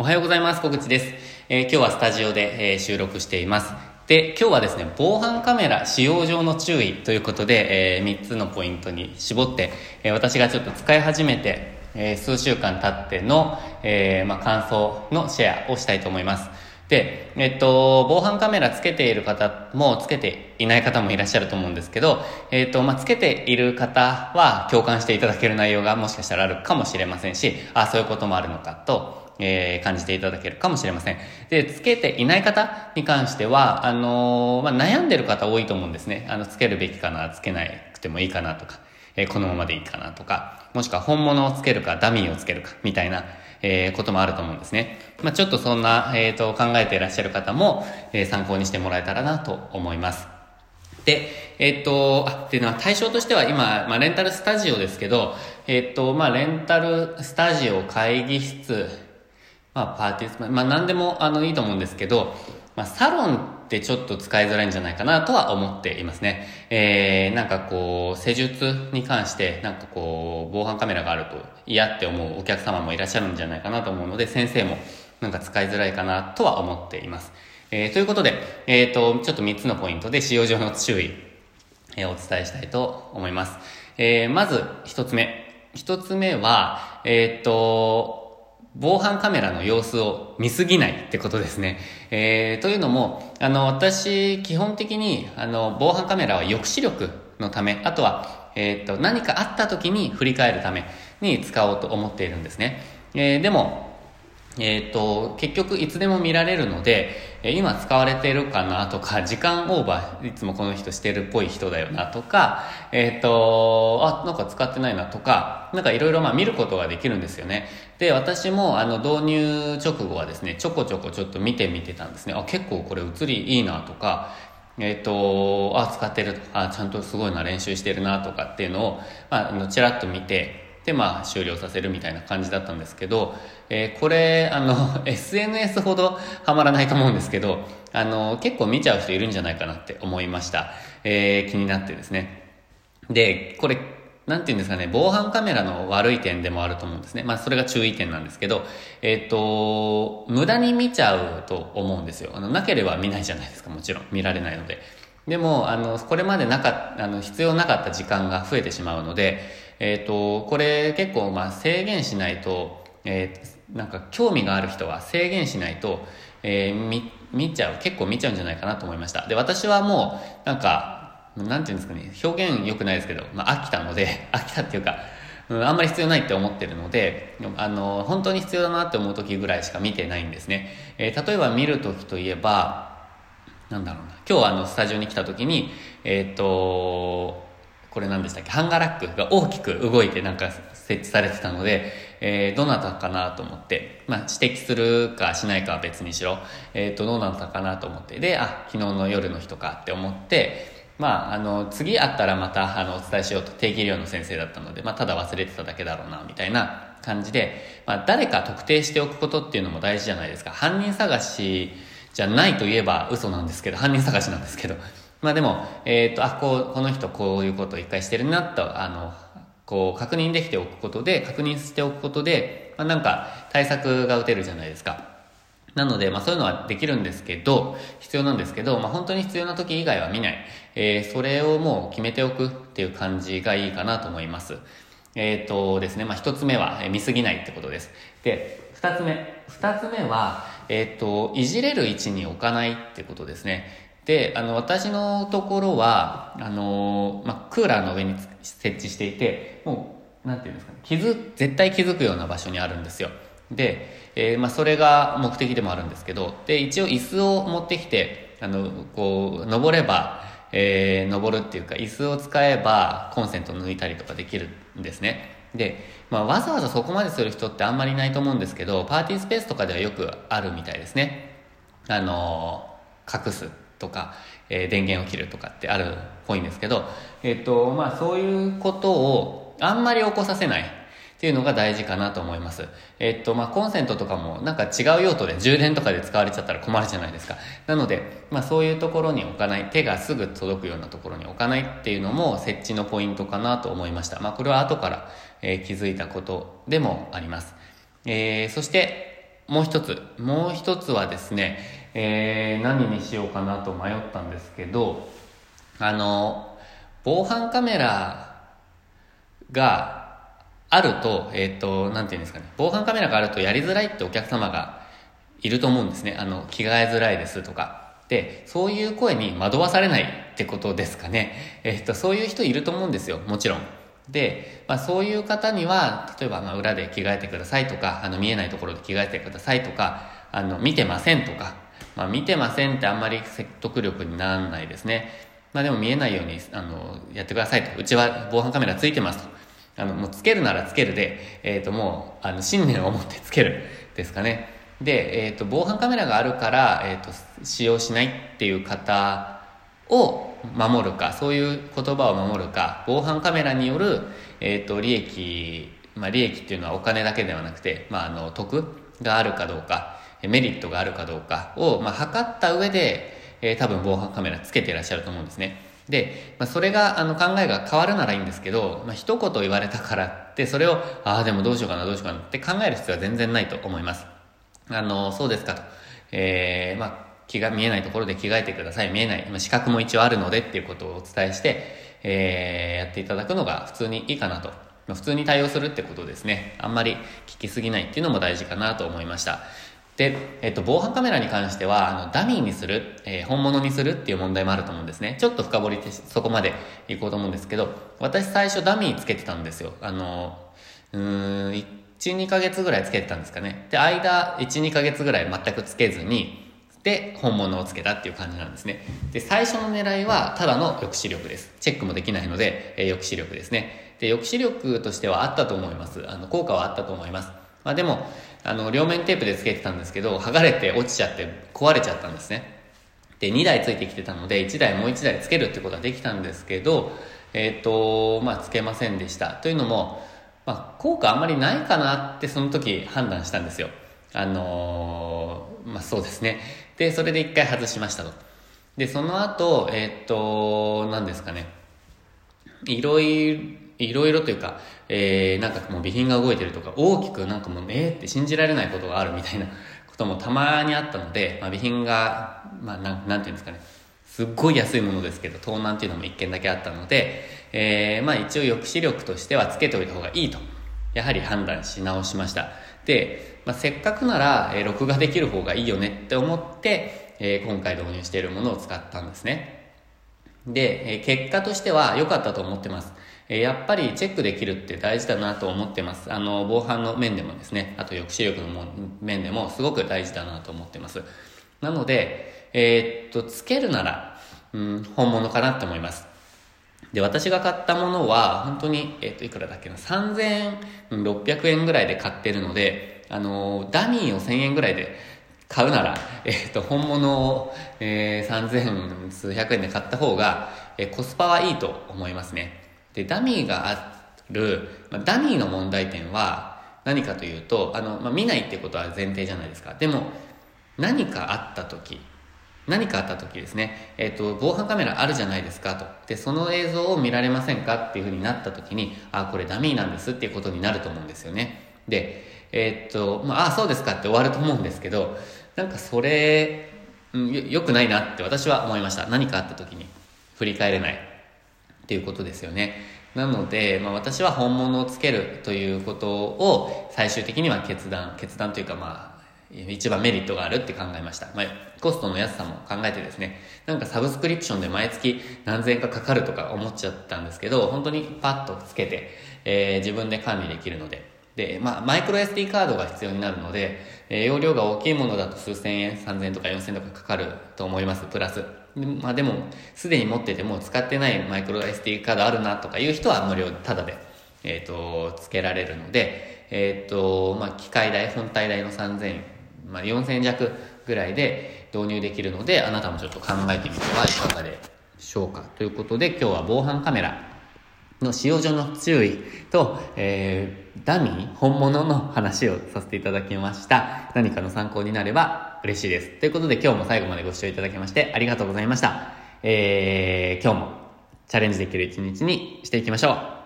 おはようございます。小口です。えー、今日はスタジオで、えー、収録しています。で、今日はですね、防犯カメラ使用上の注意ということで、えー、3つのポイントに絞って、え、私がちょっと使い始めて、え、数週間経っての、え、まあ、感想のシェアをしたいと思います。で、えっと、防犯カメラつけている方もつけていない方もいらっしゃると思うんですけど、えっと、まあ、つけている方は共感していただける内容がもしかしたらあるかもしれませんし、あ、そういうこともあるのかと、えー、感じていただけるかもしれません。で、つけていない方に関しては、あのー、まあ、悩んでる方多いと思うんですね。あの、つけるべきかな、つけなくてもいいかなとか、えー、このままでいいかなとか、もしくは本物をつけるか、ダミーをつけるか、みたいな、えー、こともあると思うんですね。まあ、ちょっとそんな、えっ、と、考えていらっしゃる方も、え参考にしてもらえたらなと思います。で、えっ、と、あ、っていうのは対象としては今、まあ、レンタルスタジオですけど、えっ、と、まあ、レンタルスタジオ、会議室、まあ、パーティー、まあ、何でもあのいいと思うんですけど、まあ、サロンってちょっと使いづらいんじゃないかなとは思っていますね。えー、なんかこう、施術に関して、なんかこう、防犯カメラがあると嫌って思うお客様もいらっしゃるんじゃないかなと思うので、先生もなんか使いづらいかなとは思っています。えー、ということで、えっ、ー、と、ちょっと3つのポイントで使用上の注意、えー、お伝えしたいと思います。えー、まず1つ目。1つ目は、えっ、ー、と、防犯カメラの様子を見すぎないってことですね。えー、というのも、あの、私、基本的に、あの、防犯カメラは抑止力のため、あとは、えっ、ー、と、何かあった時に振り返るために使おうと思っているんですね。えー、でも、えっ、ー、と、結局いつでも見られるので、今使われてるかなとか、時間オーバー、いつもこの人してるっぽい人だよなとか、えっ、ー、と、あ、なんか使ってないなとか、なんかいろいろまあ見ることができるんですよね。で、私もあの導入直後はですね、ちょこちょこちょっと見てみてたんですね。あ、結構これ映りいいなとか、えっ、ー、と、あ、使ってるとか、ちゃんとすごいな練習してるなとかっていうのを、まあ、あの、ちらっと見て、で、まあ、終了させるみたいな感じだったんですけど、えー、これ、あの、SNS ほどハマらないと思うんですけど、あの、結構見ちゃう人いるんじゃないかなって思いました。えー、気になってですね。で、これ、なんて言うんですかね、防犯カメラの悪い点でもあると思うんですね。まあ、それが注意点なんですけど、えっ、ー、と、無駄に見ちゃうと思うんですよ。あの、なければ見ないじゃないですか、もちろん。見られないので。でも、あの、これまでなかあの、必要なかった時間が増えてしまうので、えっ、ー、と、これ結構、まあ、制限しないと、えー、なんか興味がある人は制限しないと、えー、見、見ちゃう、結構見ちゃうんじゃないかなと思いました。で、私はもう、なんか、なんていうんですかね、表現良くないですけど、まあ、飽きたので、飽きたっていうか、うん、あんまり必要ないって思ってるので、あの、本当に必要だなって思う時ぐらいしか見てないんですね。えー、例えば見る時といえば、なんだろうな。今日あの、スタジオに来た時に、えっ、ー、と、これ何でしたっけ？ハンガーラックが大きく動いてなんか設置されてたので、えー、どなたかなと思って、まあ、指摘するかしないかは別にしろ、えっ、ー、と、どうなったかなと思って、で、あ、昨日の夜の人かって思って、まあ、あの、次会ったらまた、あの、お伝えしようと、定期医療の先生だったので、まあ、ただ忘れてただけだろうな、みたいな感じで、まあ、誰か特定しておくことっていうのも大事じゃないですか。犯人探しじゃないといえば嘘なんですけど、犯人探しなんですけど、まあでも、えっ、ー、と、あ、こう、この人こういうことを一回してるなと、あの、こう、確認できておくことで、確認しておくことで、まあなんか対策が打てるじゃないですか。なので、まあそういうのはできるんですけど、必要なんですけど、まあ本当に必要な時以外は見ない。えー、それをもう決めておくっていう感じがいいかなと思います。えっ、ー、とですね、まあ一つ目は、見すぎないってことです。で、二つ目。二つ目は、えっ、ー、と、いじれる位置に置かないってことですね。で、あの、私のところは、あの、まあ、クーラーの上に設置していて、もう、なんていうんですかね、気づ、絶対気づくような場所にあるんですよ。で、えー、まあ、それが目的でもあるんですけど、で、一応椅子を持ってきて、あの、こう、登れば、えー、登るっていうか、椅子を使えば、コンセント抜いたりとかできるんですね。で、まあ、わざわざそこまでする人ってあんまりいないと思うんですけど、パーティースペースとかではよくあるみたいですね。あの隠すとか、えー、電源を切るとかってあるっぽいんですけど、えっ、と、まあそういうことをあんまり起こさせないっていうのが大事かなと思います。えっ、と、まあコンセントとかもなんか違う用途で充電とかで使われちゃったら困るじゃないですか。なので、まあそういうところに置かない、手がすぐ届くようなところに置かないっていうのも設置のポイントかなと思いました。まあこれは後から、えー、気づいたことでもあります。えー、そして、もう一つ、もう一つはですね、えー、何にしようかなと迷ったんですけど、あの、防犯カメラがあると、えっ、ー、と、なんていうんですかね、防犯カメラがあるとやりづらいってお客様がいると思うんですね。あの、着替えづらいですとか。で、そういう声に惑わされないってことですかね。えっ、ー、と、そういう人いると思うんですよ、もちろん。で、まあ、そういう方には、例えば、まあ、裏で着替えてくださいとか、あの、見えないところで着替えてくださいとか、あの、見てませんとか、まあ、見てませんってあんまり説得力にならないですね。まあ、でも見えないように、あの、やってくださいと。うちは防犯カメラついてますと。あの、もうつけるならつけるで、えっ、ー、と、もう、あの、信念を持ってつけるですかね。で、えっ、ー、と、防犯カメラがあるから、えっ、ー、と、使用しないっていう方を守るか、そういう言葉を守るか、防犯カメラによる、えっ、と、利益、まあ、利益っていうのはお金だけではなくて、まあ、あの、得があるかどうか、メリットがあるかどうかを、まあ、測った上で、えー、多分防犯カメラつけていらっしゃると思うんですね。で、まあ、それが、あの、考えが変わるならいいんですけど、まあ、一言言われたからって、それを、ああ、でもどうしようかな、どうしようかなって考える必要は全然ないと思います。あの、そうですかと。えー、まあ、気が見えないところで着替えてください。見えない。ま、資格も一応あるのでっていうことをお伝えして、えー、やっていただくのが普通にいいかなと。ま、普通に対応するってことですね。あんまり聞きすぎないっていうのも大事かなと思いました。で、えっと、防犯カメラに関しては、あの、ダミーにする、えー、本物にするっていう問題もあると思うんですね。ちょっと深掘りしてそこまでいこうと思うんですけど、私最初ダミーつけてたんですよ。あの、うーん、1、2ヶ月ぐらいつけてたんですかね。で、間、1、2ヶ月ぐらい全くつけずに、で、本物をつけたっていう感じなんですね。で、最初の狙いは、ただの抑止力です。チェックもできないので、えー、抑止力ですね。で、抑止力としてはあったと思います。あの、効果はあったと思います。まあでも、あの、両面テープで付けてたんですけど、剥がれて落ちちゃって壊れちゃったんですね。で、2台付いてきてたので、1台もう1台付けるってことはできたんですけど、えっ、ー、と、まあ、付けませんでした。というのも、まあ、効果あんまりないかなってその時判断したんですよ。あのー、まあ、そうですね。で、それで1回外しましたと。で、その後、えっ、ー、と、何ですかね。いろいろ、いろいろというか、えー、なんかもう備品が動いてるとか、大きくなんかもうえーって信じられないことがあるみたいな こともたまにあったので、まあ、備品が、まあなん、なんていうんですかね、すっごい安いものですけど、盗難っていうのも一件だけあったので、えー、まあ一応抑止力としてはつけておいた方がいいと、やはり判断し直しました。で、まあ、せっかくなら、えー、録画できる方がいいよねって思って、えー、今回導入しているものを使ったんですね。で、え、結果としては良かったと思ってます。やっぱりチェックできるって大事だなと思ってます。あの、防犯の面でもですね、あと抑止力の面でもすごく大事だなと思ってます。なので、えー、っと、つけるなら、うん、本物かなって思います。で、私が買ったものは、本当に、え、っと、いくらだっけな、3600円ぐらいで買ってるので、あの、ダミーを1000円ぐらいで買うなら、えー、っと、本物を、えー、3000数百円で買った方が、えー、コスパはいいと思いますね。で、ダミーがある、まあ、ダミーの問題点は何かというと、あの、まあ、見ないってことは前提じゃないですか。でも、何かあった時、何かあった時ですね、えっ、ー、と、防犯カメラあるじゃないですかと。で、その映像を見られませんかっていうふうになった時に、あ、これダミーなんですっていうことになると思うんですよね。で、えっ、と、まあ、あ、そうですかって終わると思うんですけど、なんかそれ、うん、よくないなって私は思いました。何かあった時に振り返れない。っていうことですよね。なので、まあ、私は本物をつけるということを最終的には決断、決断というかまあ、一番メリットがあるって考えました。まあ、コストの安さも考えてですね、なんかサブスクリプションで毎月何千円かかかるとか思っちゃったんですけど、本当にパッとつけて、えー、自分で管理できるので。で、まあ、マイクロ SD カードが必要になるので、えー、容量が大きいものだと数千円、三千円とか四千円とかかかると思います、プラス。まあでも、すでに持ってても使ってないマイクロ SD カードあるなとかいう人は無料、ただで、えっ、ー、と、付けられるので、えっ、ー、と、まあ機械代、本体代の3000まあ4000弱ぐらいで導入できるので、あなたもちょっと考えてみてはいかがでしょうか。ということで、今日は防犯カメラの使用上の注意と、えー、ダミー、本物の話をさせていただきました。何かの参考になれば嬉しいです。ということで今日も最後までご視聴いただきましてありがとうございました。えー、今日もチャレンジできる一日にしていきましょう。